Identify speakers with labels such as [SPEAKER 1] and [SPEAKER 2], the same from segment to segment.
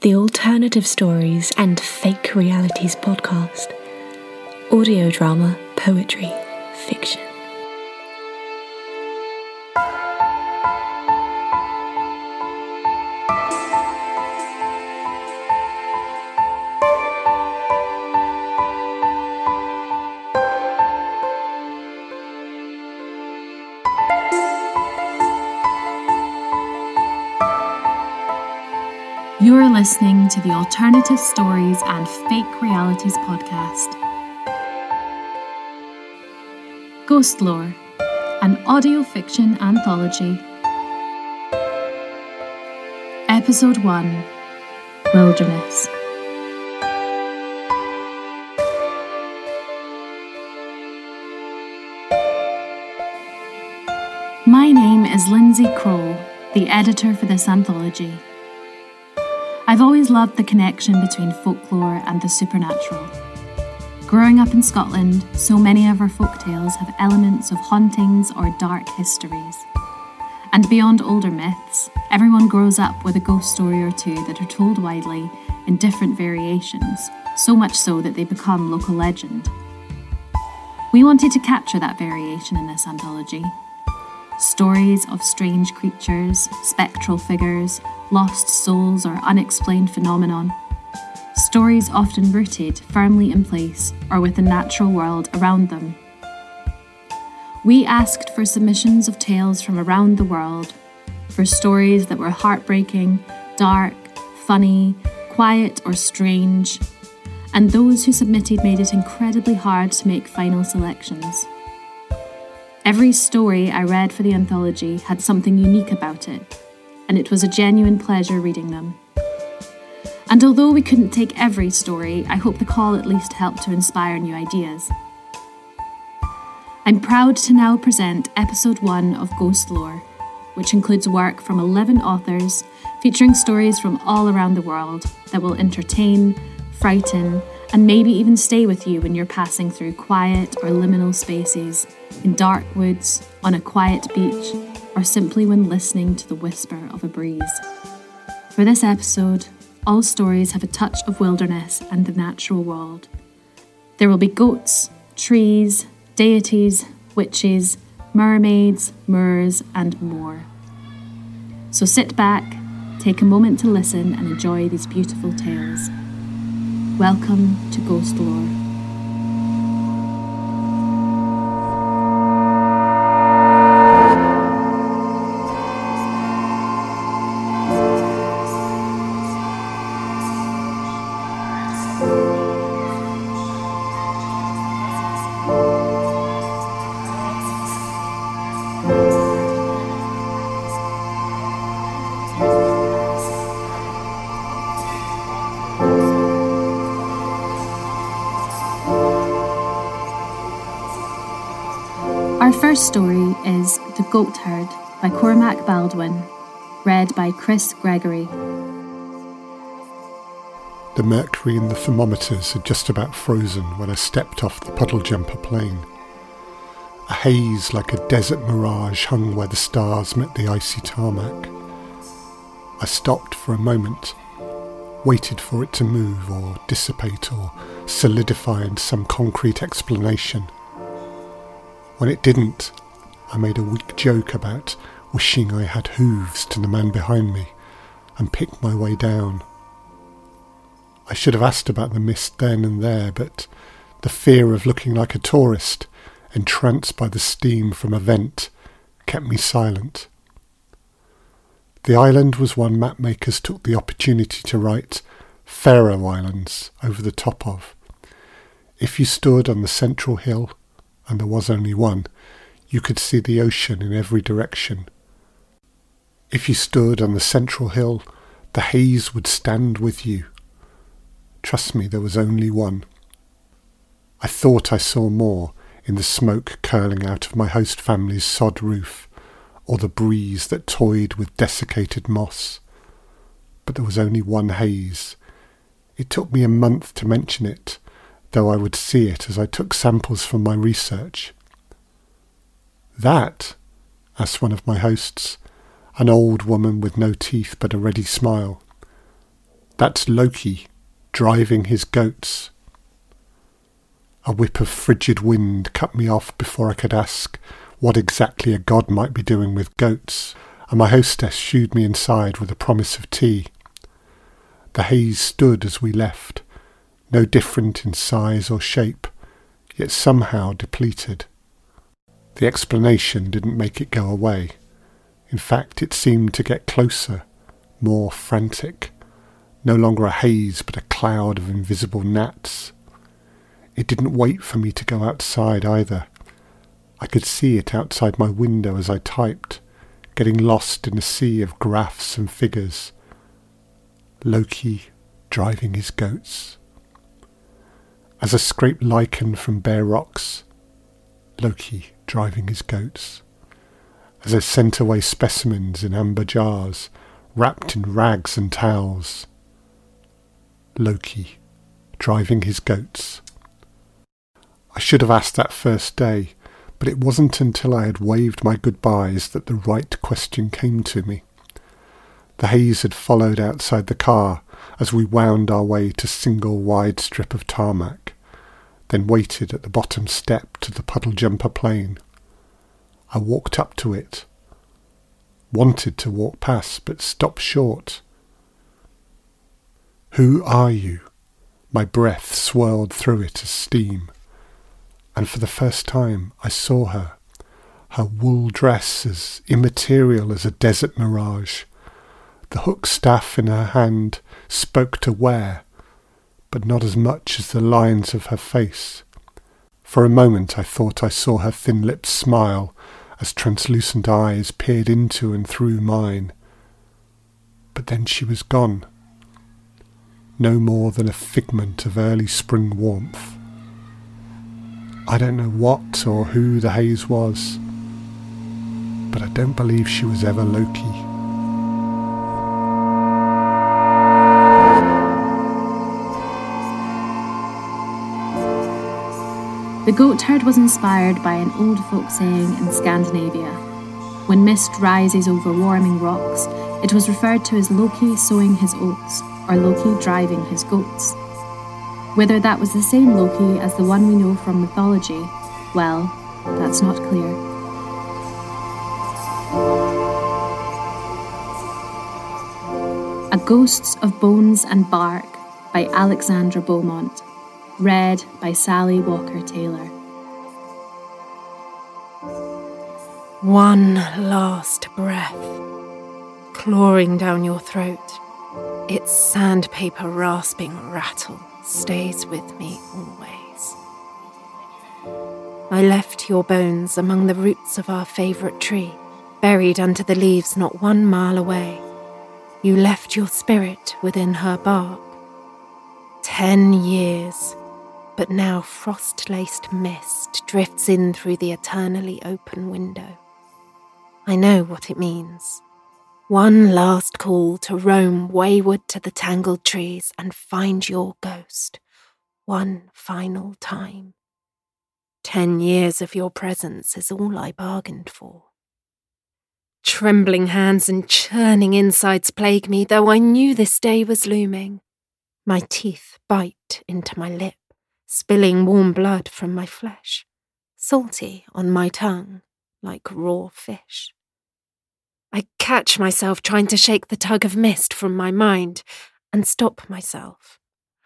[SPEAKER 1] the Alternative Stories and Fake Realities podcast. Audio drama, poetry, fiction.
[SPEAKER 2] You're listening to the Alternative Stories and Fake Realities podcast. Ghost Lore, an audio fiction anthology. Episode 1 Wilderness. My name is Lindsay Crow, the editor for this anthology. I've always loved the connection between folklore and the supernatural. Growing up in Scotland, so many of our folk tales have elements of hauntings or dark histories. And beyond older myths, everyone grows up with a ghost story or two that are told widely in different variations, so much so that they become local legend. We wanted to capture that variation in this anthology. Stories of strange creatures, spectral figures, lost souls, or unexplained phenomenon. Stories often rooted firmly in place or with the natural world around them. We asked for submissions of tales from around the world, for stories that were heartbreaking, dark, funny, quiet, or strange, and those who submitted made it incredibly hard to make final selections. Every story I read for the anthology had something unique about it and it was a genuine pleasure reading them. And although we couldn't take every story, I hope the call at least helped to inspire new ideas. I'm proud to now present episode 1 of Ghost Lore, which includes work from 11 authors featuring stories from all around the world that will entertain, frighten, and maybe even stay with you when you're passing through quiet or liminal spaces, in dark woods, on a quiet beach, or simply when listening to the whisper of a breeze. For this episode, all stories have a touch of wilderness and the natural world. There will be goats, trees, deities, witches, mermaids, moors, and more. So sit back, take a moment to listen, and enjoy these beautiful tales. Welcome to Ghost Lore. Our first story is The Goat Herd by Cormac Baldwin, read by Chris Gregory.
[SPEAKER 3] The mercury in the thermometers had just about frozen when I stepped off the puddle jumper plane. A haze like a desert mirage hung where the stars met the icy tarmac. I stopped for a moment, waited for it to move or dissipate or solidify into some concrete explanation. When it didn't, I made a weak joke about wishing I had hooves to the man behind me and picked my way down. I should have asked about the mist then and there, but the fear of looking like a tourist, entranced by the steam from a vent, kept me silent. The island was one mapmakers took the opportunity to write Faroe Islands over the top of. If you stood on the central hill, and there was only one, you could see the ocean in every direction. If you stood on the central hill, the haze would stand with you. Trust me, there was only one. I thought I saw more in the smoke curling out of my host family's sod roof, or the breeze that toyed with desiccated moss. But there was only one haze. It took me a month to mention it, though I would see it as I took samples from my research. That, asked one of my hosts, an old woman with no teeth but a ready smile. That's Loki driving his goats. A whip of frigid wind cut me off before I could ask what exactly a god might be doing with goats, and my hostess shooed me inside with a promise of tea. The haze stood as we left, no different in size or shape, yet somehow depleted. The explanation didn't make it go away. In fact, it seemed to get closer, more frantic. No longer a haze, but a cloud of invisible gnats. It didn't wait for me to go outside either. I could see it outside my window as I typed, getting lost in a sea of graphs and figures. Loki driving his goats. As a scraped lichen from bare rocks, Loki driving his goats. As I sent away specimens in amber jars, wrapped in rags and towels, Loki driving his goats. I should have asked that first day, but it wasn't until I had waved my goodbyes that the right question came to me. The haze had followed outside the car as we wound our way to single wide strip of tarmac, then waited at the bottom step to the puddle jumper plane. I walked up to it, wanted to walk past, but stopped short. Who are you? My breath swirled through it as steam, and for the first time I saw her, her wool dress as immaterial as a desert mirage the hook staff in her hand spoke to where, but not as much as the lines of her face. For a moment I thought I saw her thin lips smile as translucent eyes peered into and through mine. But then she was gone. No more than a figment of early spring warmth. I don't know what or who the haze was, but I don't believe she was ever Loki.
[SPEAKER 2] The goat herd was inspired by an old folk saying in Scandinavia. When mist rises over warming rocks, it was referred to as Loki sowing his oats or Loki driving his goats. Whether that was the same Loki as the one we know from mythology, well, that's not clear. A Ghosts of Bones and Bark by Alexandra Beaumont read by Sally Walker Taylor.
[SPEAKER 4] One last breath, clawing down your throat. Its sandpaper rasping rattle stays with me always. I left your bones among the roots of our favourite tree, buried under the leaves not one mile away. You left your spirit within her bark. Ten years but now frost laced mist drifts in through the eternally open window. I know what it means. One last call to roam wayward to the tangled trees and find your ghost. One final time. Ten years of your presence is all I bargained for. Trembling hands and churning insides plague me, though I knew this day was looming. My teeth bite into my lip spilling warm blood from my flesh, salty on my tongue like raw fish. I catch myself trying to shake the tug of mist from my mind and stop myself,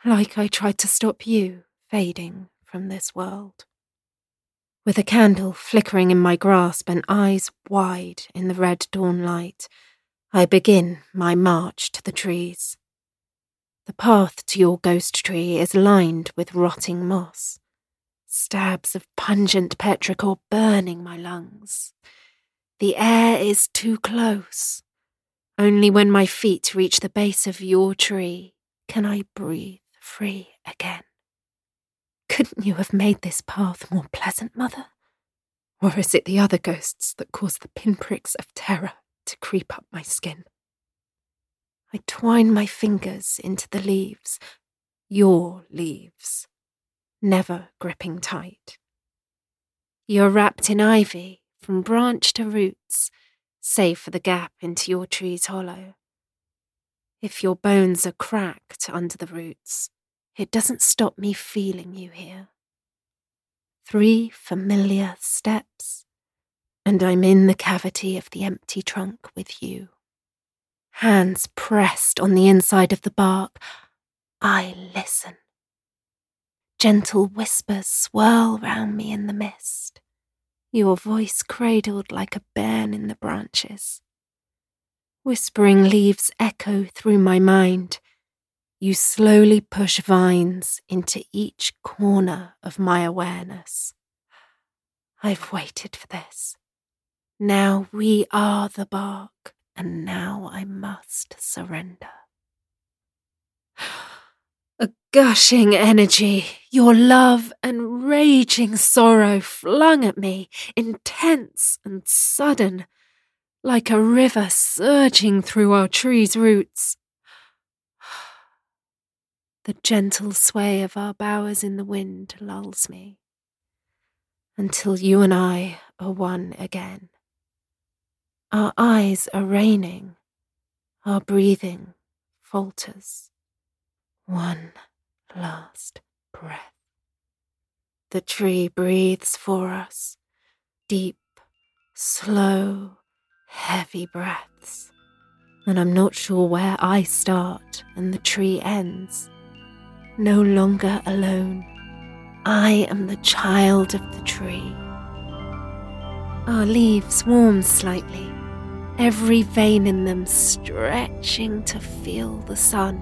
[SPEAKER 4] like I tried to stop you fading from this world. With a candle flickering in my grasp and eyes wide in the red dawn light, I begin my march to the trees. The path to your ghost tree is lined with rotting moss. Stabs of pungent petrichor burning my lungs. The air is too close. Only when my feet reach the base of your tree can I breathe free again. Couldn't you have made this path more pleasant, Mother? Or is it the other ghosts that cause the pinpricks of terror to creep up my skin? I twine my fingers into the leaves, your leaves, never gripping tight. You're wrapped in ivy from branch to roots, save for the gap into your tree's hollow. If your bones are cracked under the roots, it doesn't stop me feeling you here. Three familiar steps, and I'm in the cavity of the empty trunk with you. Hands pressed on the inside of the bark, I listen. Gentle whispers swirl round me in the mist, your voice cradled like a bairn in the branches. Whispering leaves echo through my mind. You slowly push vines into each corner of my awareness. I've waited for this. Now we are the bark, and now I must surrender. A gushing energy, your love and raging sorrow flung at me, intense and sudden like a river surging through our tree's roots. The gentle sway of our bowers in the wind lulls me until you and I are one again. Our eyes are raining, our breathing falters. One last breath. The tree breathes for us, deep, slow, heavy breaths, and I'm not sure where I start and the tree ends. No longer alone, I am the child of the tree. Our leaves warm slightly, every vein in them stretching to feel the sun,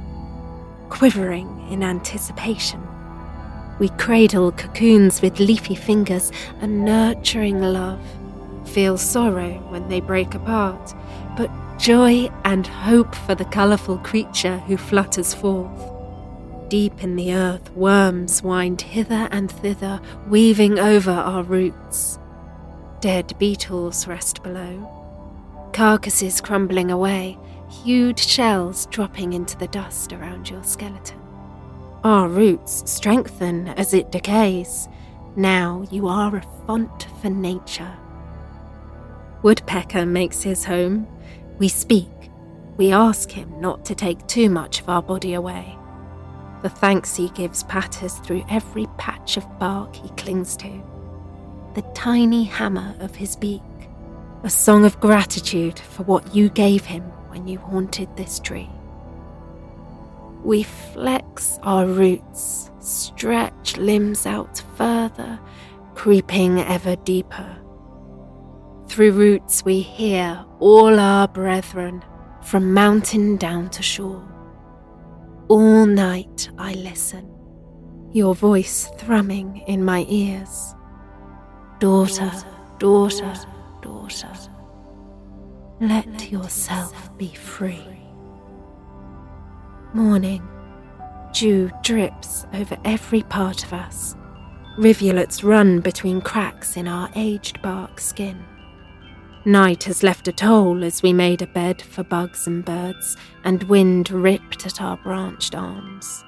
[SPEAKER 4] quivering in anticipation. We cradle cocoons with leafy fingers, a nurturing love feel sorrow when they break apart, but joy and hope for the colourful creature who flutters forth. Deep in the earth, worms wind hither and thither, weaving over our roots. Dead beetles rest below, carcasses crumbling away, huge shells dropping into the dust around your skeleton. Our roots strengthen as it decays. Now you are a font for nature, Woodpecker makes his home. We speak. We ask him not to take too much of our body away. The thanks he gives patters through every patch of bark he clings to. The tiny hammer of his beak, a song of gratitude for what you gave him when you haunted this tree. We flex our roots, stretch limbs out further, creeping ever deeper through roots we hear all our brethren, from mountain down to shore. All night I listen, your voice thrumming in my ears. Daughter, daughter, daughter, let yourself be free. Morning, dew drips over every part of us. Rivulets run between cracks in our aged bark skin. Night has left a toll as we made a bed for bugs and birds, and wind ripped at our branched arms.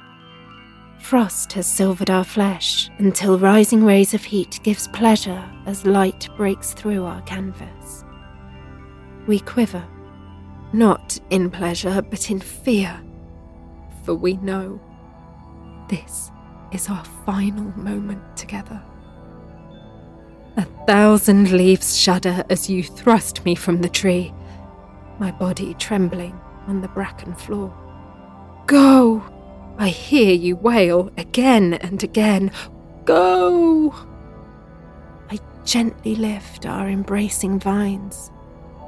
[SPEAKER 4] Frost has silvered our flesh until rising rays of heat gives pleasure as light breaks through our canvas. We quiver, not in pleasure but in fear, for we know this is our final moment together. A thousand leaves shudder as you thrust me from the tree, my body trembling on the bracken floor. Go! I hear you wail again and again. Go! I gently lift our embracing vines,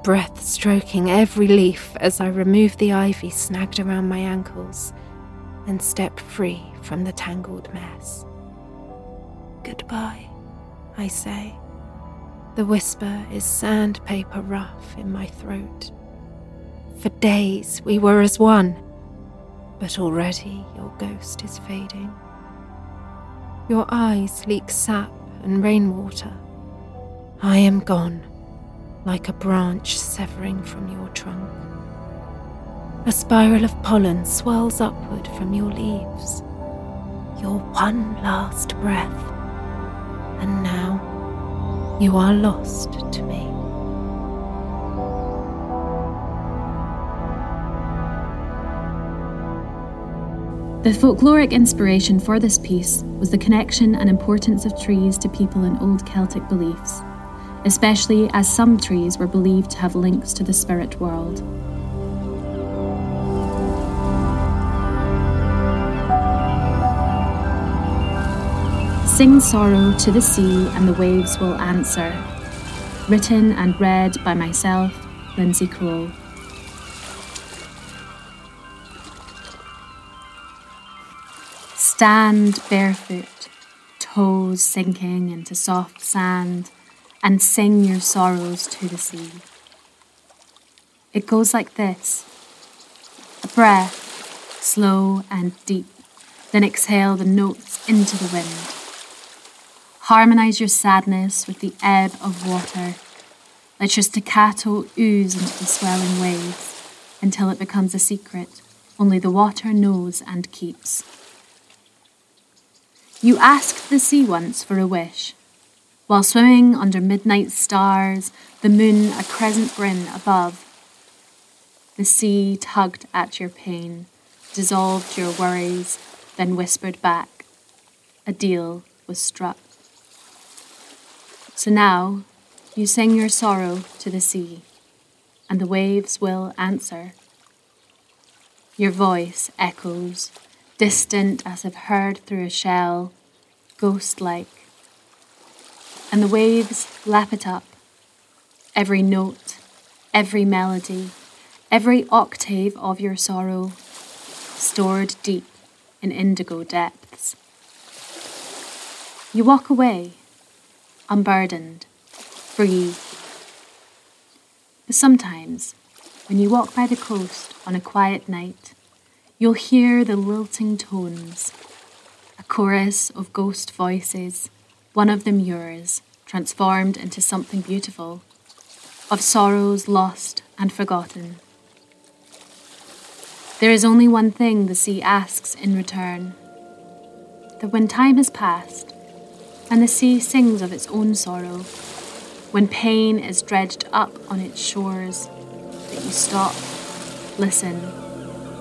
[SPEAKER 4] breath stroking every leaf as I remove the ivy snagged around my ankles and step free from the tangled mess. Goodbye. I say. The whisper is sandpaper rough in my throat. For days we were as one, but already your ghost is fading. Your eyes leak sap and rainwater. I am gone, like a branch severing from your trunk. A spiral of pollen swirls upward from your leaves. Your one last breath and now you are lost to me.
[SPEAKER 2] The folkloric inspiration for this piece was the connection and importance of trees to people in old Celtic beliefs, especially as some trees were believed to have links to the spirit world. Sing sorrow to the sea and the waves will answer. Written and read by myself, Lindsay Kroll. Stand barefoot, toes sinking into soft sand, and sing your sorrows to the sea. It goes like this a breath, slow and deep, then exhale the notes into the wind. Harmonize your sadness with the ebb of water. Let your staccato ooze into the swelling waves until it becomes a secret only the water knows and keeps. You asked the sea once for a wish. While swimming under midnight stars, the moon a crescent grin above. The sea tugged at your pain, dissolved your worries, then whispered back. A deal was struck. So now you sing your sorrow to the sea, and the waves will answer. Your voice echoes, distant as if heard through a shell, ghost like. And the waves lap it up, every note, every melody, every octave of your sorrow, stored deep in indigo depths. You walk away unburdened, free. But sometimes, when you walk by the coast on a quiet night, you'll hear the lilting tones, a chorus of ghost voices, one of them yours, transformed into something beautiful, of sorrows lost and forgotten. There is only one thing the sea asks in return that when time has passed, and the sea sings of its own sorrow. When pain is dredged up on its shores, that you stop, listen,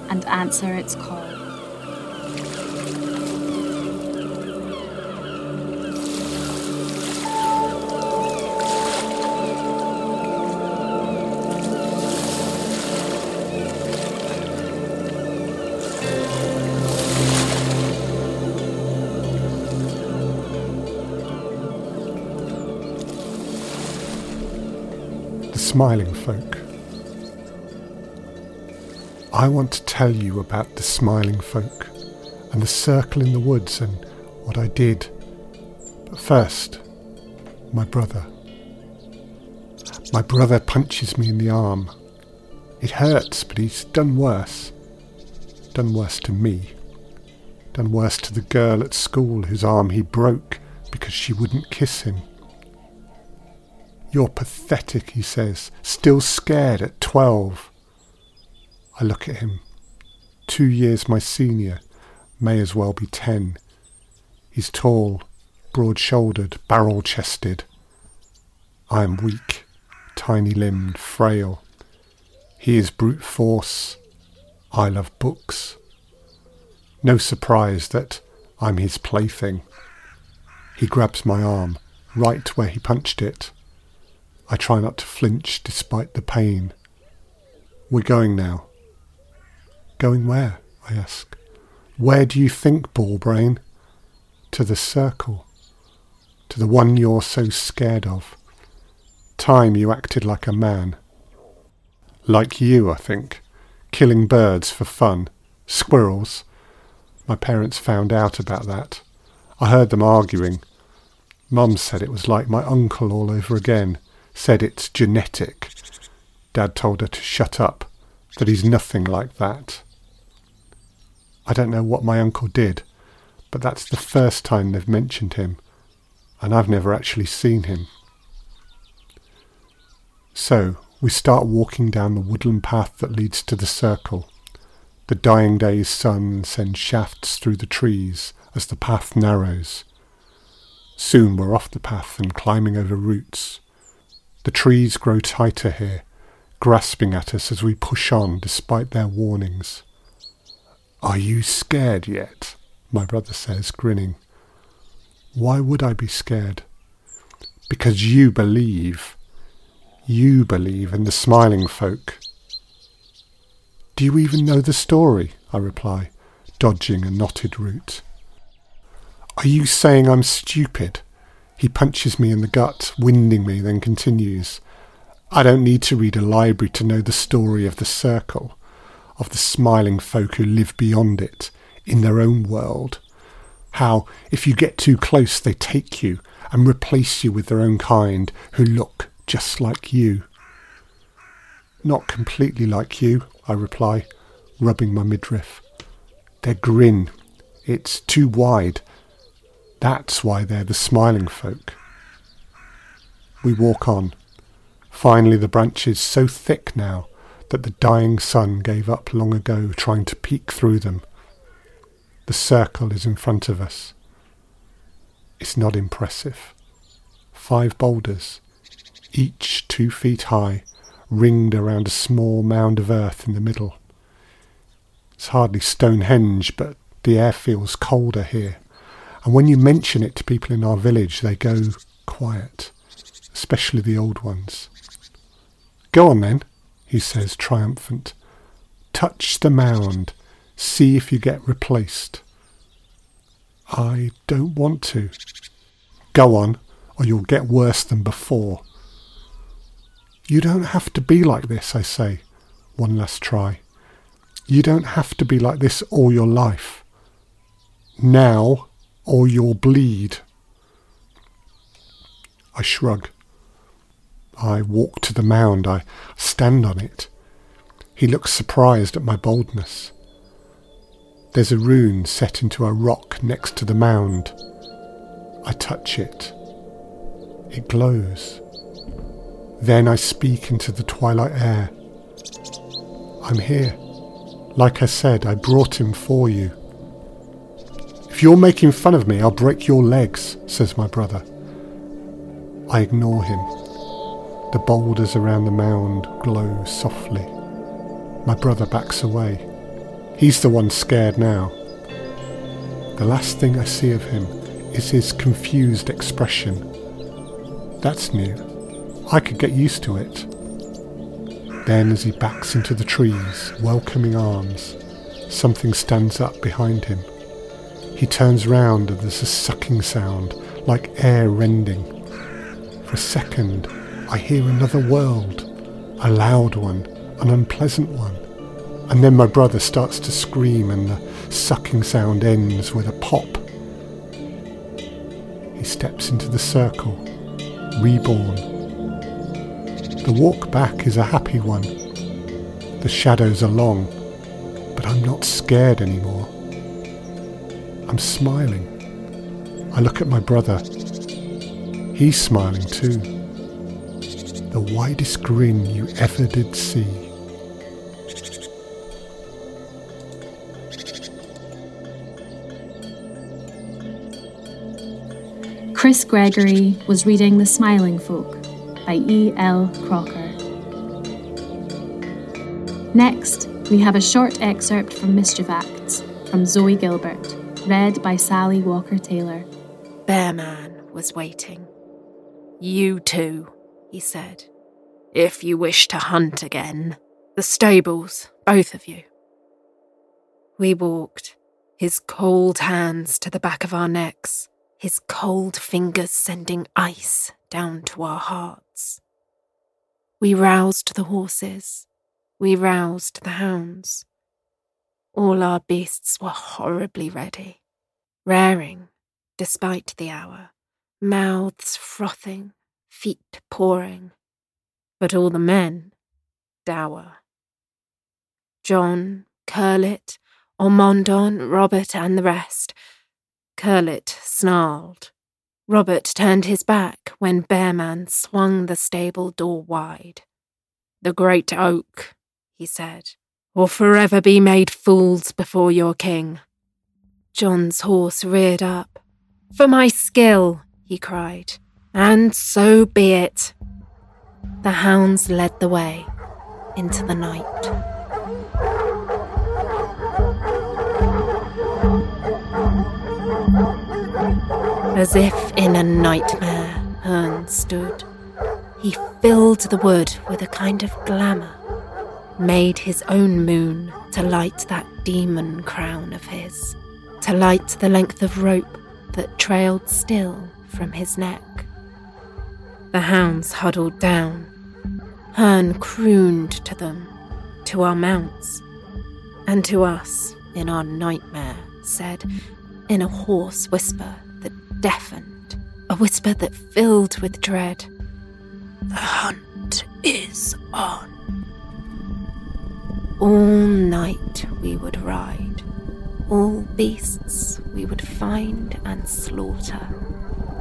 [SPEAKER 2] and answer its call.
[SPEAKER 3] The smiling folk. I want to tell you about the smiling folk and the circle in the woods and what I did. But first, my brother. My brother punches me in the arm. It hurts, but he's done worse. Done worse to me. Done worse to the girl at school whose arm he broke because she wouldn't kiss him. You're pathetic, he says, still scared at 12. I look at him. Two years my senior, may as well be ten. He's tall, broad shouldered, barrel chested. I am weak, tiny limbed, frail. He is brute force. I love books. No surprise that I'm his plaything. He grabs my arm, right where he punched it. I try not to flinch despite the pain. We're going now. Going where? I ask. Where do you think, ballbrain? To the circle. To the one you're so scared of. Time you acted like a man. Like you, I think. Killing birds for fun. Squirrels. My parents found out about that. I heard them arguing. Mum said it was like my uncle all over again said it's genetic. Dad told her to shut up, that he's nothing like that. I don't know what my uncle did, but that's the first time they've mentioned him, and I've never actually seen him. So, we start walking down the woodland path that leads to the circle. The dying day's sun sends shafts through the trees as the path narrows. Soon we're off the path and climbing over roots. The trees grow tighter here, grasping at us as we push on despite their warnings. Are you scared yet? My brother says, grinning. Why would I be scared? Because you believe. You believe in the smiling folk. Do you even know the story? I reply, dodging a knotted root. Are you saying I'm stupid? He punches me in the gut, winding me, then continues. I don't need to read a library to know the story of the circle, of the smiling folk who live beyond it, in their own world. How, if you get too close, they take you and replace you with their own kind who look just like you. Not completely like you, I reply, rubbing my midriff. Their grin, it's too wide. That's why they're the smiling folk. We walk on. Finally, the branches so thick now that the dying sun gave up long ago trying to peek through them. The circle is in front of us. It's not impressive. Five boulders, each two feet high, ringed around a small mound of earth in the middle. It's hardly Stonehenge, but the air feels colder here. And when you mention it to people in our village, they go quiet, especially the old ones. Go on then, he says, triumphant. Touch the mound. See if you get replaced. I don't want to. Go on, or you'll get worse than before. You don't have to be like this, I say. One last try. You don't have to be like this all your life. Now, or you'll bleed. I shrug. I walk to the mound. I stand on it. He looks surprised at my boldness. There's a rune set into a rock next to the mound. I touch it. It glows. Then I speak into the twilight air. I'm here. Like I said, I brought him for you. If you're making fun of me, I'll break your legs, says my brother. I ignore him. The boulders around the mound glow softly. My brother backs away. He's the one scared now. The last thing I see of him is his confused expression. That's new. I could get used to it. Then, as he backs into the trees, welcoming arms, something stands up behind him. He turns round and there's a sucking sound, like air rending. For a second, I hear another world, a loud one, an unpleasant one. And then my brother starts to scream and the sucking sound ends with a pop. He steps into the circle, reborn, the walk back is a happy one. The shadows are long, but I'm not scared anymore. I'm smiling. I look at my brother. He's smiling too. The widest grin you ever did see.
[SPEAKER 2] Chris Gregory was reading The Smiling Folk by E. L. Crocker. Next, we have a short excerpt from Mischief Acts from Zoe Gilbert, read by Sally Walker Taylor.
[SPEAKER 4] Bearman was waiting. You too, he said. If you wish to hunt again, the stables, both of you. We walked, his cold hands to the back of our necks, his cold fingers sending ice down to our hearts. We roused the horses, we roused the hounds. All our beasts were horribly ready, raring despite the hour, mouths frothing, feet pouring. But all the men, dour. John, Curlet, Ormondon, Robert, and the rest. Curlet snarled. Robert turned his back when Bearman swung the stable door wide. The great oak, he said, will forever be made fools before your king. John's horse reared up. For my skill, he cried, and so be it. The hounds led the way into the night. As if in a nightmare, Herne stood. He filled the wood with a kind of glamour, made his own moon to light that demon crown of his, to light the length of rope that trailed still from his neck. The hounds huddled down. Herne crooned to them, to our mounts, and to us in our nightmare, said in a hoarse whisper that deafened, a whisper that filled with dread The hunt is on. All night we would ride, all beasts we would find and slaughter.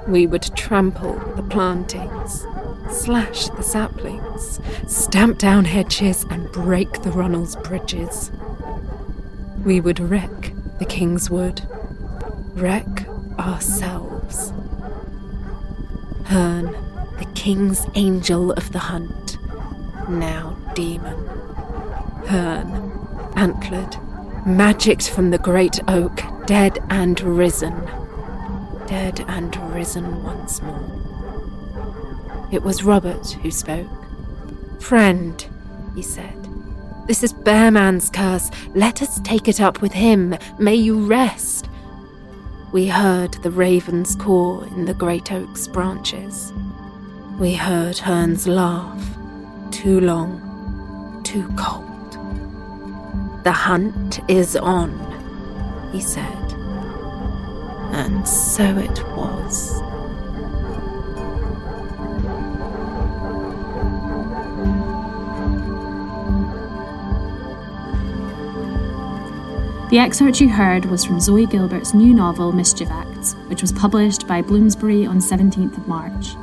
[SPEAKER 4] We would trample the plantings, slash the saplings, stamp down hedges, and break the runnels' bridges. We would wreck the King's Wood, wreck ourselves. Herne, the King's angel of the hunt, now demon. Herne, antlered, magicked from the great oak, dead and risen dead and risen once more. It was Robert who spoke. Friend, he said, this is Bearman's curse. Let us take it up with him. May you rest. We heard the raven's caw in the great oak's branches. We heard Herne's laugh, too long, too cold. The hunt is on, he said. And so it was.
[SPEAKER 2] The excerpt you heard was from Zoe Gilbert's new novel Mischief Acts, which was published by Bloomsbury on 17th of March.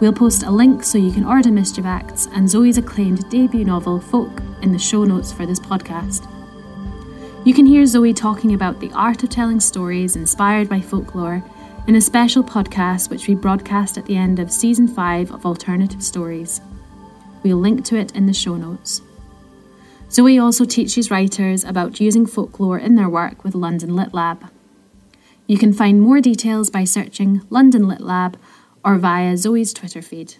[SPEAKER 2] We'll post a link so you can order Mischief Acts and Zoe's acclaimed debut novel Folk in the show notes for this podcast. You can hear Zoe talking about the art of telling stories inspired by folklore in a special podcast which we broadcast at the end of season 5 of Alternative Stories. We'll link to it in the show notes. Zoe also teaches writers about using folklore in their work with London Lit Lab. You can find more details by searching London Lit Lab or via Zoe's Twitter feed.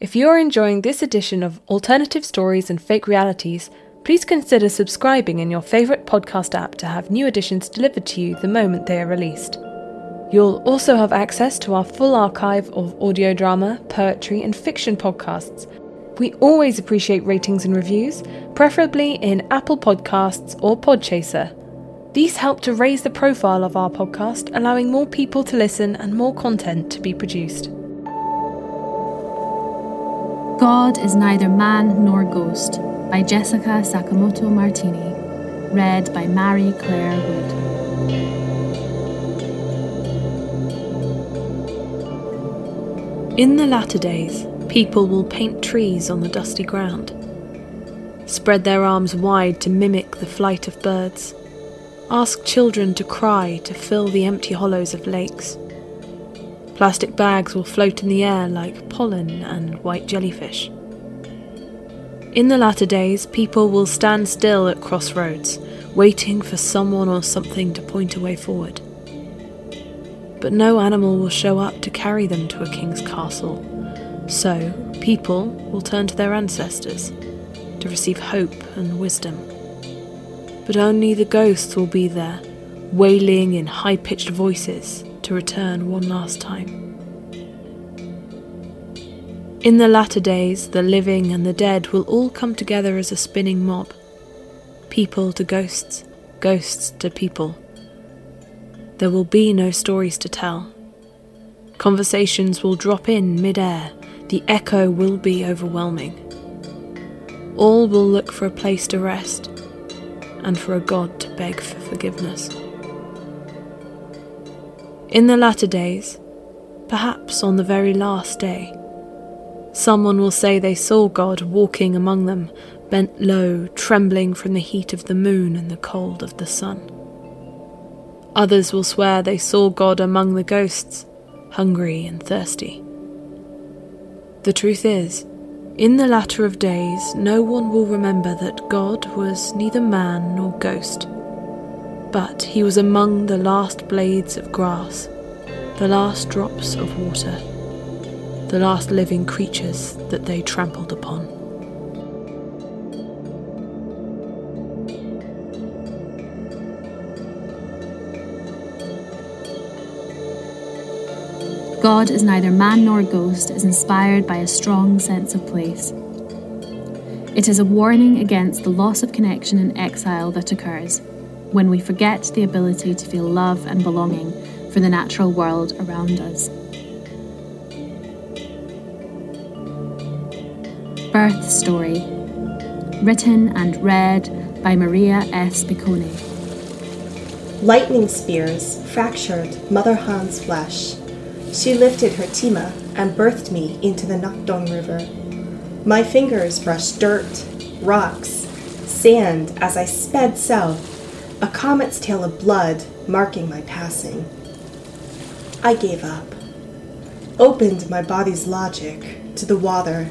[SPEAKER 5] If you're enjoying this edition of Alternative Stories and Fake Realities, please consider subscribing in your favourite podcast app to have new editions delivered to you the moment they are released. You'll also have access to our full archive of audio drama, poetry, and fiction podcasts. We always appreciate ratings and reviews, preferably in Apple Podcasts or Podchaser. These help to raise the profile of our podcast, allowing more people to listen and more content to be produced.
[SPEAKER 2] God is neither man nor ghost by Jessica Sakamoto Martini, read by Mary Claire Wood.
[SPEAKER 5] In the latter days, people will paint trees on the dusty ground, spread their arms wide to mimic the flight of birds, ask children to cry to fill the empty hollows of lakes. Plastic bags will float in the air like pollen and white jellyfish. In the latter days, people will stand still at crossroads, waiting for someone or something to point a way forward. But no animal will show up to carry them to a king's castle, so people will turn to their ancestors to receive hope and wisdom. But only the ghosts will be there, wailing in high pitched voices to return one last time. In the latter days, the living and the dead will all come together as a spinning mob. People to ghosts, ghosts to people. There will be no stories to tell. Conversations will drop in mid-air. The echo will be overwhelming. All will look for a place to rest and for a God to beg for forgiveness. In the latter days, perhaps on the very last day, Someone will say they saw God walking among them, bent low, trembling from the heat of the moon and the cold of the sun. Others will swear they saw God among the ghosts, hungry and thirsty. The truth is, in the latter of days, no one will remember that God was neither man nor ghost, But he was among the last blades of grass, the last drops of water, the last living creatures that they trampled upon.
[SPEAKER 2] God is neither man nor ghost is inspired by a strong sense of place. It is a warning against the loss of connection and exile that occurs when we forget the ability to feel love and belonging for the natural world around us. Birth Story, written and read by Maria S. Piccone.
[SPEAKER 6] Lightning spears fractured Mother Han's flesh she lifted her chima and birthed me into the Nakdong River. My fingers brushed dirt, rocks, sand as I sped south, a comet's tail of blood marking my passing. I gave up, opened my body's logic to the water,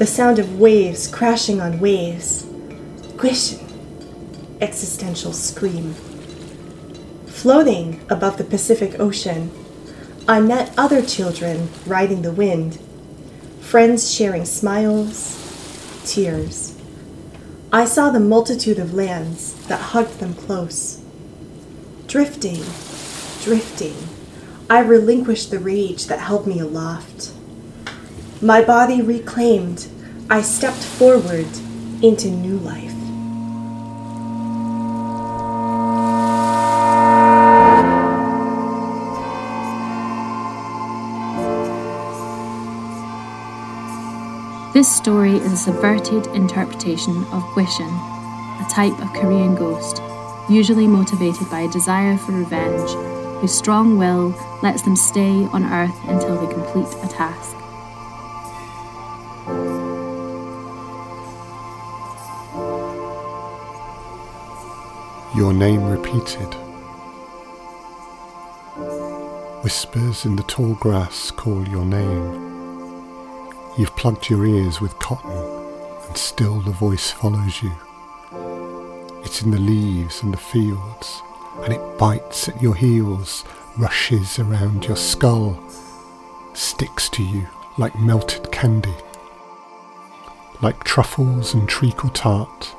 [SPEAKER 6] the sound of waves crashing on waves. Gwishin, existential scream. Floating above the Pacific Ocean, I met other children riding the wind, friends sharing smiles, tears. I saw the multitude of lands that hugged them close. Drifting, drifting, I relinquished the rage that held me aloft. My body reclaimed, I stepped forward into new life.
[SPEAKER 2] This story is a subverted interpretation of Gwishin, a type of Korean ghost, usually motivated by a desire for revenge, whose strong will lets them stay on Earth until they complete a task.
[SPEAKER 3] Your name repeated. Whispers in the tall grass call your name. You've plugged your ears with cotton, and still the voice follows you. It's in the leaves and the fields, and it bites at your heels, rushes around your skull, sticks to you like melted candy. Like truffles and treacle tart,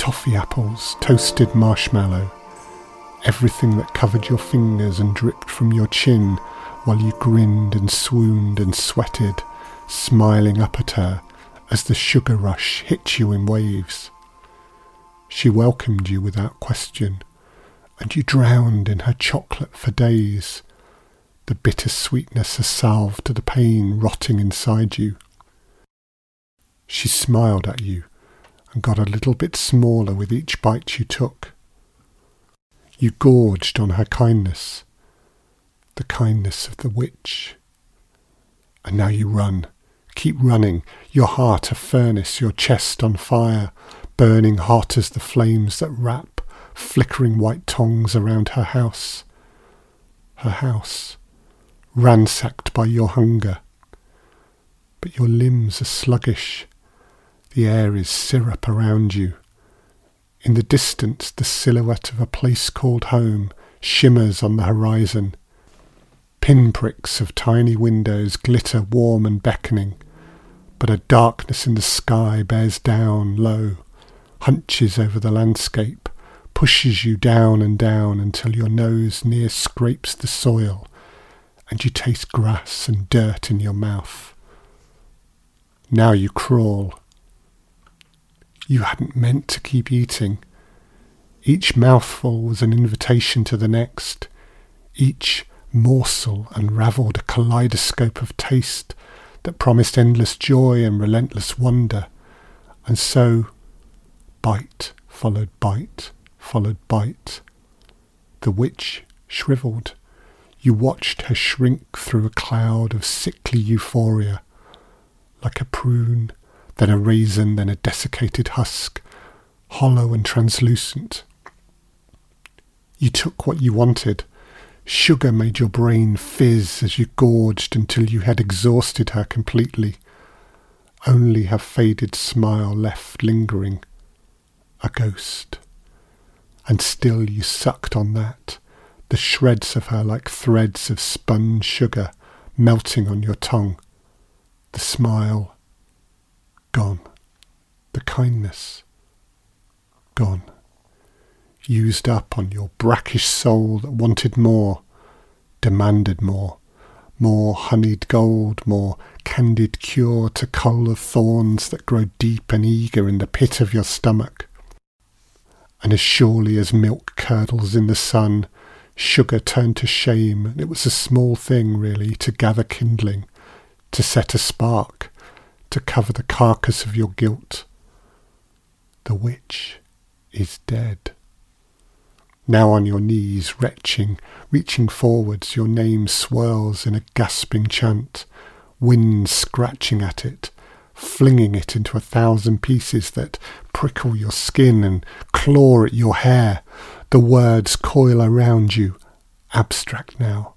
[SPEAKER 3] toffee apples, toasted marshmallow, everything that covered your fingers and dripped from your chin while you grinned and swooned and sweated smiling up at her as the sugar rush hit you in waves. She welcomed you without question, and you drowned in her chocolate for days, the bitter sweetness a salve to the pain rotting inside you. She smiled at you and got a little bit smaller with each bite you took. You gorged on her kindness, the kindness of the witch. And now you run Keep running, your heart a furnace, your chest on fire, burning hot as the flames that wrap flickering white tongues around her house. Her house, ransacked by your hunger. But your limbs are sluggish. The air is syrup around you. In the distance, the silhouette of a place called home shimmers on the horizon. Pinpricks of tiny windows glitter warm and beckoning, but a darkness in the sky bears down low, hunches over the landscape, pushes you down and down until your nose near scrapes the soil and you taste grass and dirt in your mouth. Now you crawl. You hadn't meant to keep eating. Each mouthful was an invitation to the next. Each morsel unravelled a kaleidoscope of taste that promised endless joy and relentless wonder. And so, bite followed bite followed bite. The witch shrivelled. You watched her shrink through a cloud of sickly euphoria, like a prune, then a raisin, then a desiccated husk, hollow and translucent. You took what you wanted, Sugar made your brain fizz as you gorged until you had exhausted her completely. Only her faded smile left lingering. A ghost. and still you sucked on that, the shreds of her like threads of spun sugar melting on your tongue. The smile, gone. The kindness, gone. Used up on your brackish soul that wanted more, demanded more, more honeyed gold, more candid cure to cull of thorns that grow deep and eager in the pit of your stomach. And as surely as milk curdles in the sun, sugar turned to shame, and it was a small thing, really, to gather kindling, to set a spark, to cover the carcass of your guilt. The witch is dead. Now on your knees, retching, reaching forwards, your name swirls in a gasping chant, wind scratching at it, flinging it into a thousand pieces that prickle your skin and claw at your hair. The words coil around you, abstract now.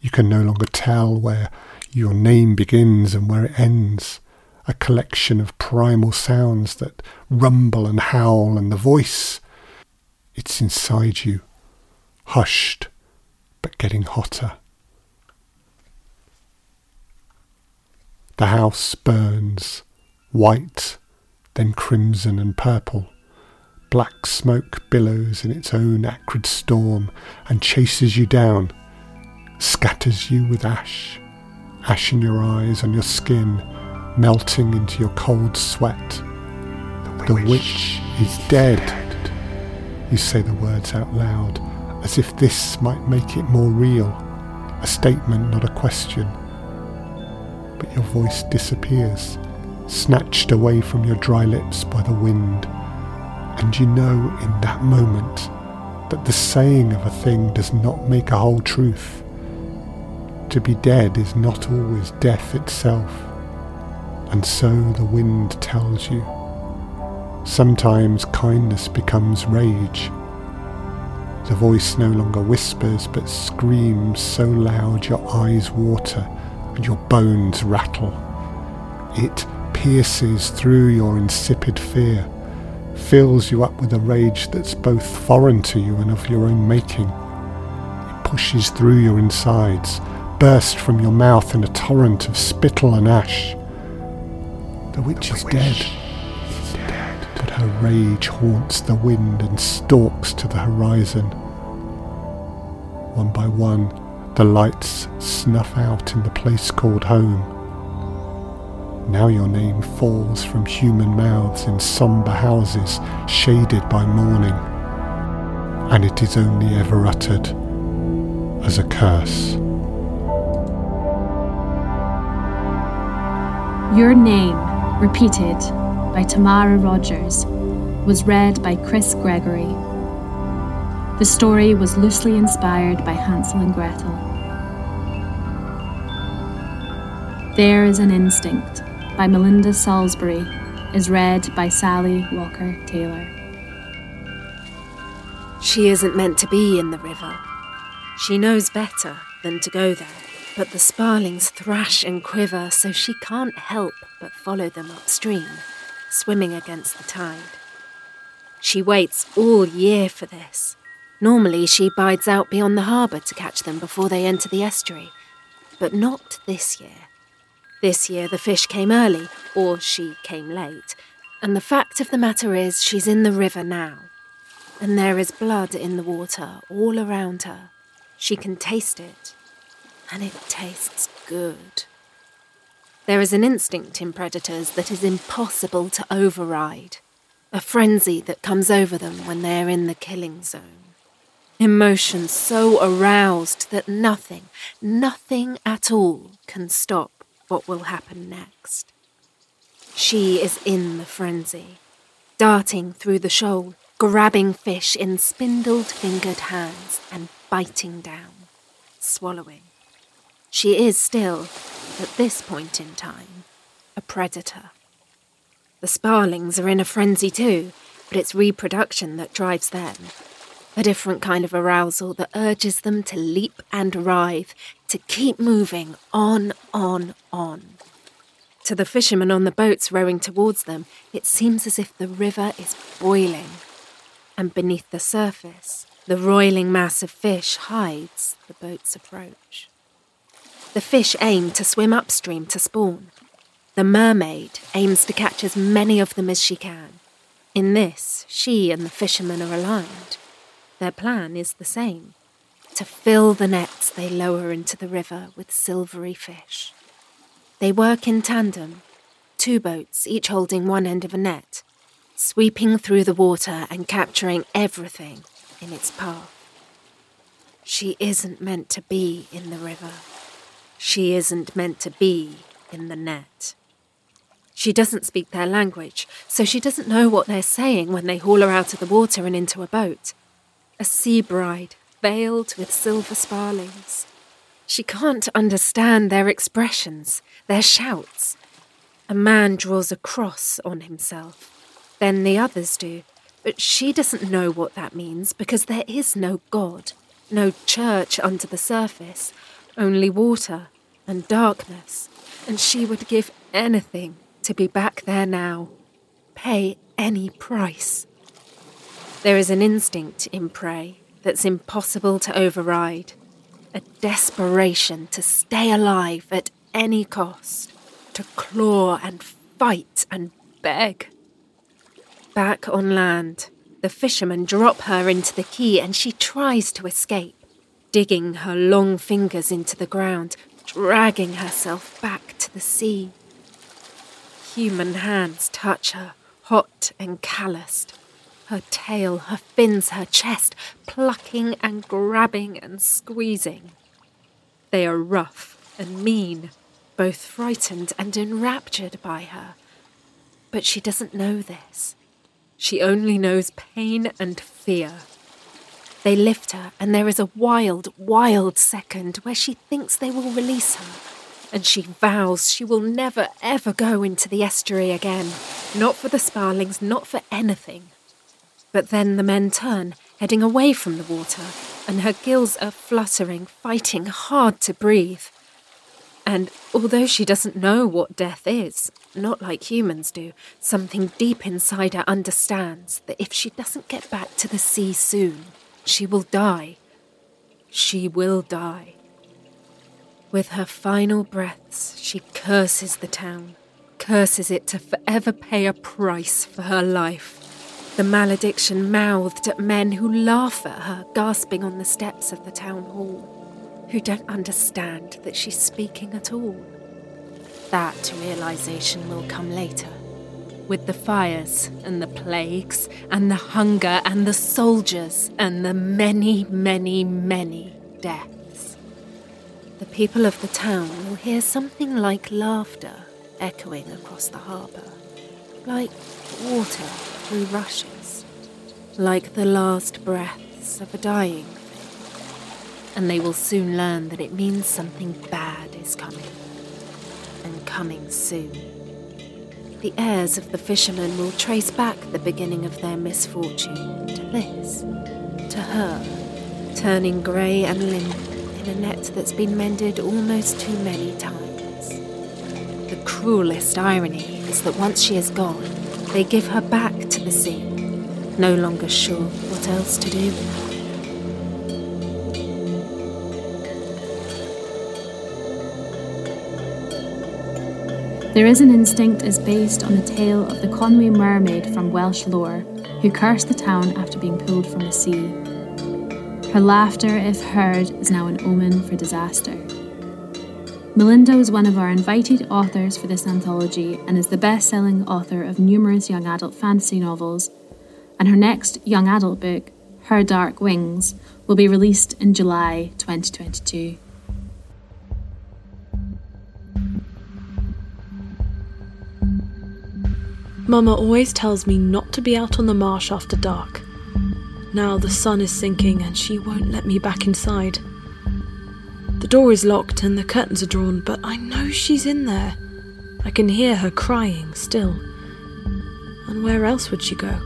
[SPEAKER 3] You can no longer tell where your name begins and where it ends. A collection of primal sounds that rumble and howl, and the voice, it's inside you, hushed, but getting hotter. The house burns, white, then crimson and purple. Black smoke billows in its own acrid storm and chases you down, scatters you with ash, ash in your eyes, and your skin, melting into your cold sweat. The witch is dead. You say the words out loud, as if this might make it more real, a statement, not a question. But your voice disappears, snatched away from your dry lips by the wind and you know in that moment that the saying of a thing does not make a whole truth. To be dead is not always death itself. And so the wind tells you. Sometimes kindness becomes rage. The voice no longer whispers but screams so loud your eyes water and your bones rattle. It pierces through your insipid fear fills you up with a rage that's both foreign to you and of your own making. It pushes through your insides, bursts from your mouth in a torrent of spittle and ash. The witch the is witch dead. Is dead, but her rage haunts the wind and stalks to the horizon. One by one, the lights snuff out in the place called home. Now your name falls from human mouths in sombre houses shaded by mourning, and it is only ever uttered as a curse.
[SPEAKER 2] Your Name, repeated by Tamara Rogers, was read by Chris Gregory. The story was loosely inspired by Hansel and Gretel. There is an instinct by Melinda Salisbury is read by Sally Walker Taylor.
[SPEAKER 4] She isn't meant to be in the river. She knows better than to go there, but the sparlings thrash and quiver, so she can't help but follow them upstream, swimming against the tide. She waits all year for this. Normally, she bides out beyond the harbour to catch them before they enter the estuary, but not this year. This year the fish came early, or she came late, and the fact of the matter is she's in the river now. And there is blood in the water all around her. She can taste it, and it tastes good. There is an instinct in predators that is impossible to override, a frenzy that comes over them when they are in the killing zone. Emotions so aroused that nothing, nothing at all can stop what will happen next. She is in the frenzy, darting through the shoal, grabbing fish in spindled fingered hands and biting down, swallowing. She is still, at this point in time, a predator. The sparlings are in a frenzy too, but it's reproduction that drives them. A different kind of arousal that urges them to leap and writhe, to keep moving on, on, on. To the fishermen on the boats rowing towards them, it seems as if the river is boiling. and beneath the surface, the roiling mass of fish hides the boat's approach. The fish aim to swim upstream to spawn. The mermaid aims to catch as many of them as she can. In this, she and the fishermen are aligned. Their plan is the same to fill the nets they lower into the river with silvery fish. They work in tandem, two boats, each holding one end of a net, sweeping through the water and capturing everything in its path. She isn't meant to be in the river. She isn't meant to be in the net. She doesn't speak their language, so she doesn't know what they're saying when they haul her out of the water and into a boat. A sea bride, veiled with silver sparlings. She can't understand their expressions, their shouts. A man draws a cross on himself. Then the others do, but she doesn't know what that means because there is no God, no church under the surface, only water and darkness, and she would give anything to be back there now, pay any price. There is an instinct in prey that's impossible to override, a desperation to stay alive at any cost, to claw and fight and beg. Back on land, the fishermen drop her into the quay and she tries to escape, digging her long fingers into the ground, dragging herself back to the sea. Human hands touch her, hot and calloused. Her tail, her fins, her chest, plucking and grabbing and squeezing. They are rough and mean, both frightened and enraptured by her. But she doesn't know this. She only knows pain and fear. They lift her, and there is a wild, wild second where she thinks they will release her. And she vows she will never, ever go into the estuary again. Not for the Sparlings, not for anything. But then the men turn, heading away from the water, and her gills are fluttering, fighting hard to breathe. And although she doesn't know what death is, not like humans do, something deep inside her understands that if she doesn't get back to the sea soon, she will die. She will die. With her final breaths, she curses the town, curses it to forever pay a price for her life. The malediction mouthed at men who laugh at her gasping on the steps of the town hall who don't understand that she's speaking at all. That realization will come later, with the fires and the plagues and the hunger and the soldiers and the many, many, many deaths. The people of the town will hear something like laughter echoing across the harbour, like water through rushes, like the last breaths of a dying and they will soon learn that it means something bad is coming, and coming soon. The heirs of the fishermen will trace back the beginning of their misfortune to this, to her, turning grey and limp in a net that's been mended almost too many times. The cruelest irony is that once she is gone, they give her back to the sea, no longer sure what else to do with her.
[SPEAKER 2] There is an instinct is based on the tale of the Conwy mermaid from Welsh lore, who cursed the town after being pulled from the sea. Her laughter, if heard, is now an omen for disaster. Melinda is one of our invited authors for this anthology and is the best selling author of numerous young adult fantasy novels, and her next young adult book, Her Dark Wings, will be released in July 2022.
[SPEAKER 5] Mama always tells me not to be out on the marsh after dark. Now the sun is sinking and she won't let me back inside. The door is locked and the curtains are drawn, but I know she's in there. I can hear her crying still. And where else would she go?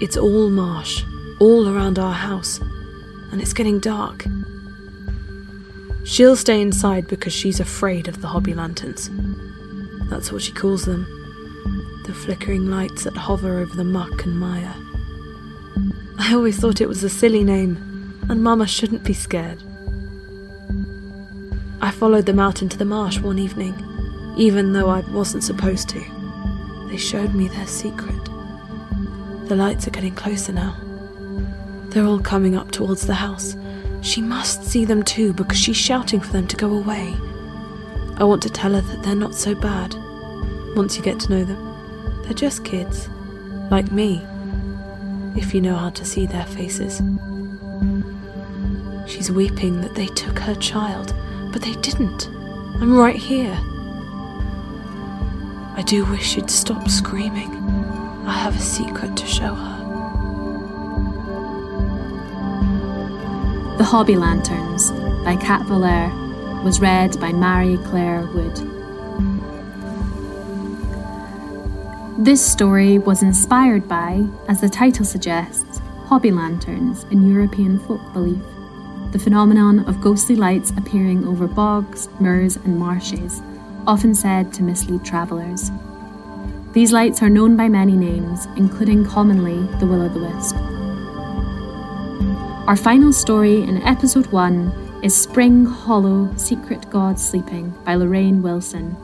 [SPEAKER 5] It's all marsh, all around our house, and it's getting dark. She'll stay inside because she's afraid of the hobby lanterns. That's what she calls them the flickering lights that hover over the muck and mire. I always thought it was a silly name, and Mama shouldn't be scared. I followed them out into the marsh one evening, even though I wasn't supposed to. They showed me their secret. The lights are getting closer now. They're all coming up towards the house. She must see them too because she's shouting for them to go away. I want to tell her that they're not so bad once you get to know them. They're just kids, like me, if you know how to see their faces. She's weeping that they took her child but they didn't. I'm right here. I do wish she'd stop screaming. I have a secret to show her.
[SPEAKER 2] The Hobby Lanterns by Kat Voller was read by Mary Claire Wood. This story was inspired by, as the title suggests, hobby lanterns in European folk belief the phenomenon of ghostly lights appearing over bogs, moors, and marshes, often said to mislead travellers. These lights are known by many names, including commonly the Will o' the Wisp. Our final story in episode 1 is Spring Hollow Secret God Sleeping by Lorraine Wilson,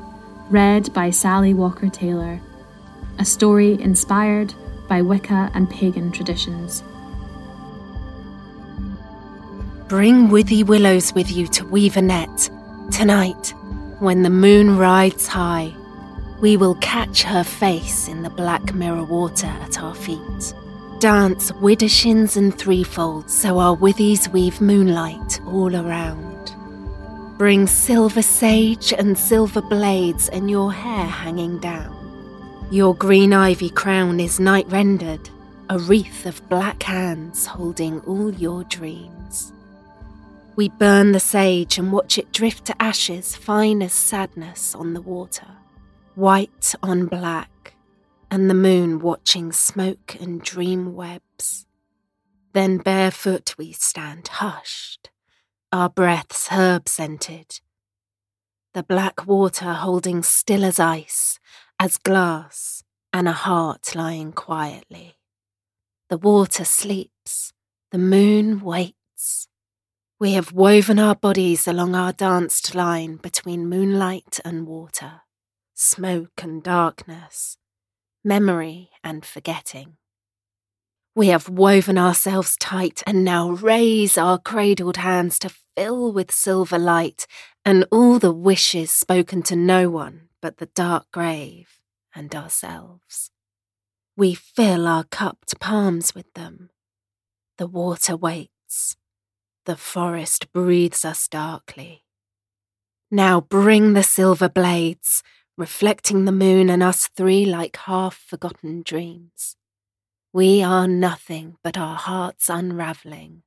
[SPEAKER 2] read by Sally Walker Taylor, a story inspired by Wicca and pagan traditions.
[SPEAKER 4] Bring withy willows with you to weave a net. Tonight, when the moon rides high, we will catch her face in the black mirror water at our feet. Dance widdershins and threefolds so our withies weave moonlight all around. Bring silver sage and silver blades and your hair hanging down. Your green ivy crown is night rendered, a wreath of black hands holding all your dreams. We burn the sage and watch it drift to ashes, fine as sadness on the water, white on black, and the moon watching smoke and dream webs. Then barefoot we stand hushed, our breaths herb scented, the black water holding still as ice, as glass, and a heart lying quietly. The water sleeps, the moon waits we have woven our bodies along our danced line between moonlight and water, smoke and darkness, memory and forgetting. We have woven ourselves tight and now raise our cradled hands to fill with silver light and all the wishes spoken to no one but the dark grave and ourselves. We fill our cupped palms with them. The water waits the forest breathes us darkly. Now bring the silver blades, reflecting the moon and us three like half forgotten dreams. We are nothing but our hearts unravelling.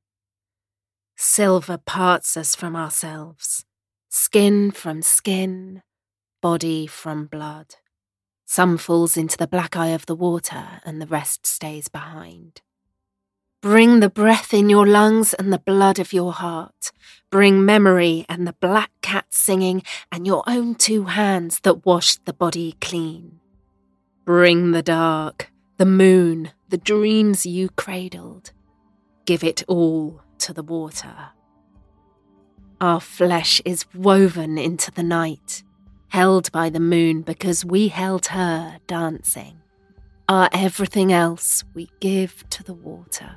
[SPEAKER 4] Silver parts us from ourselves, skin from skin, body from blood. Some falls into the black eye of the water, and the rest stays behind. Bring the breath in your lungs and the blood of your heart. Bring memory and the black cat singing and your own two hands that washed the body clean. Bring the dark, the moon, the dreams you cradled. Give it all to the water. Our flesh is woven into the night, held by the moon because we held her dancing. Our everything else we give to the water.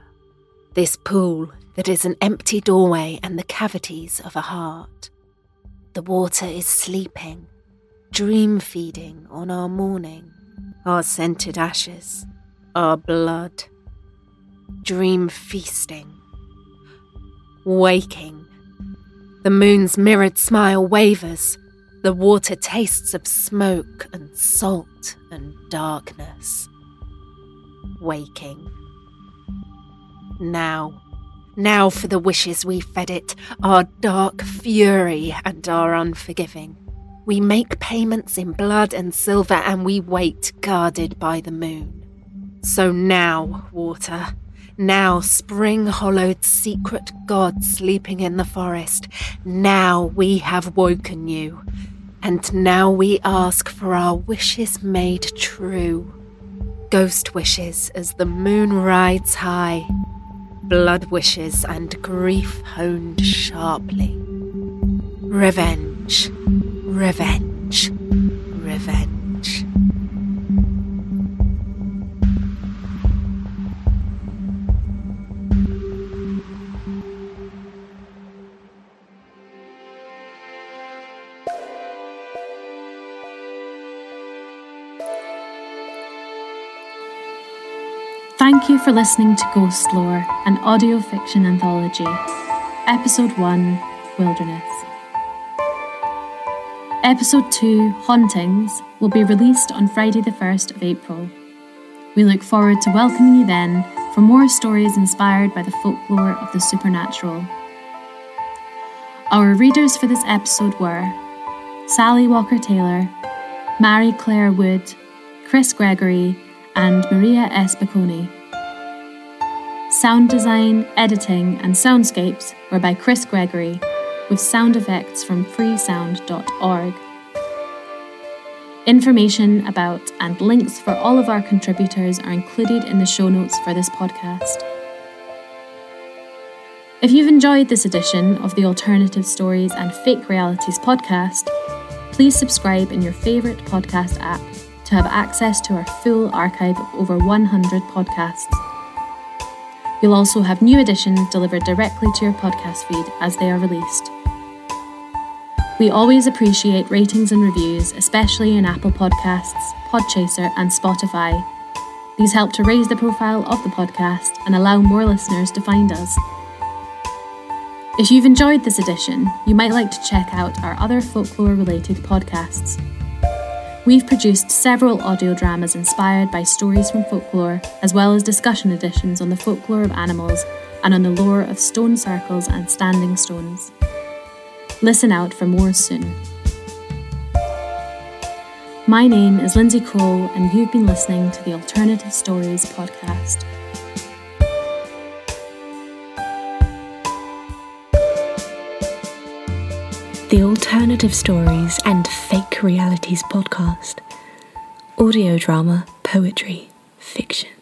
[SPEAKER 4] This pool that is an empty doorway and the cavities of a heart. The water is sleeping, dream feeding on our mourning, our scented ashes, our blood. Dream feasting, waking. The moon's mirrored smile wavers. The water tastes of smoke and salt and darkness. Waking. Now, now for the wishes we fed it, our dark fury and our unforgiving. We make payments in blood and silver and we wait guarded by the moon. So now, water, now spring hollowed secret god sleeping in the forest, now we have woken you. And now we ask for our wishes made true. Ghost wishes as the moon rides high, blood wishes and grief honed sharply. Revenge, revenge, revenge.
[SPEAKER 2] For listening to Ghost Lore, an audio fiction anthology. Episode 1 Wilderness. Episode 2 Hauntings will be released on Friday, the 1st of April. We look forward to welcoming you then for more stories inspired by the folklore of the supernatural. Our readers for this episode were Sally Walker Taylor, Mary Claire Wood, Chris Gregory, and Maria S. Sound design, editing, and soundscapes were by Chris Gregory, with sound effects from freesound.org. Information about and links for all of our contributors are included in the show notes for this podcast. If you've enjoyed this edition of the Alternative Stories and Fake Realities podcast, please subscribe in your favourite podcast app to have access to our full archive of over 100 podcasts. You'll also have new editions delivered directly to your podcast feed as they are released. We always appreciate ratings and reviews, especially in Apple Podcasts, Podchaser, and Spotify. These help to raise the profile of the podcast and allow more listeners to find us. If you've enjoyed this edition, you might like to check out our other folklore related podcasts. We've produced several audio dramas inspired by stories from folklore, as well as discussion editions on the folklore of animals and on the lore of stone circles and standing stones. Listen out for more soon. My name is Lindsay Kroll, and you've been listening to the Alternative Stories podcast.
[SPEAKER 1] The Alternative Stories and Fake Realities podcast. Audio drama, poetry, fiction.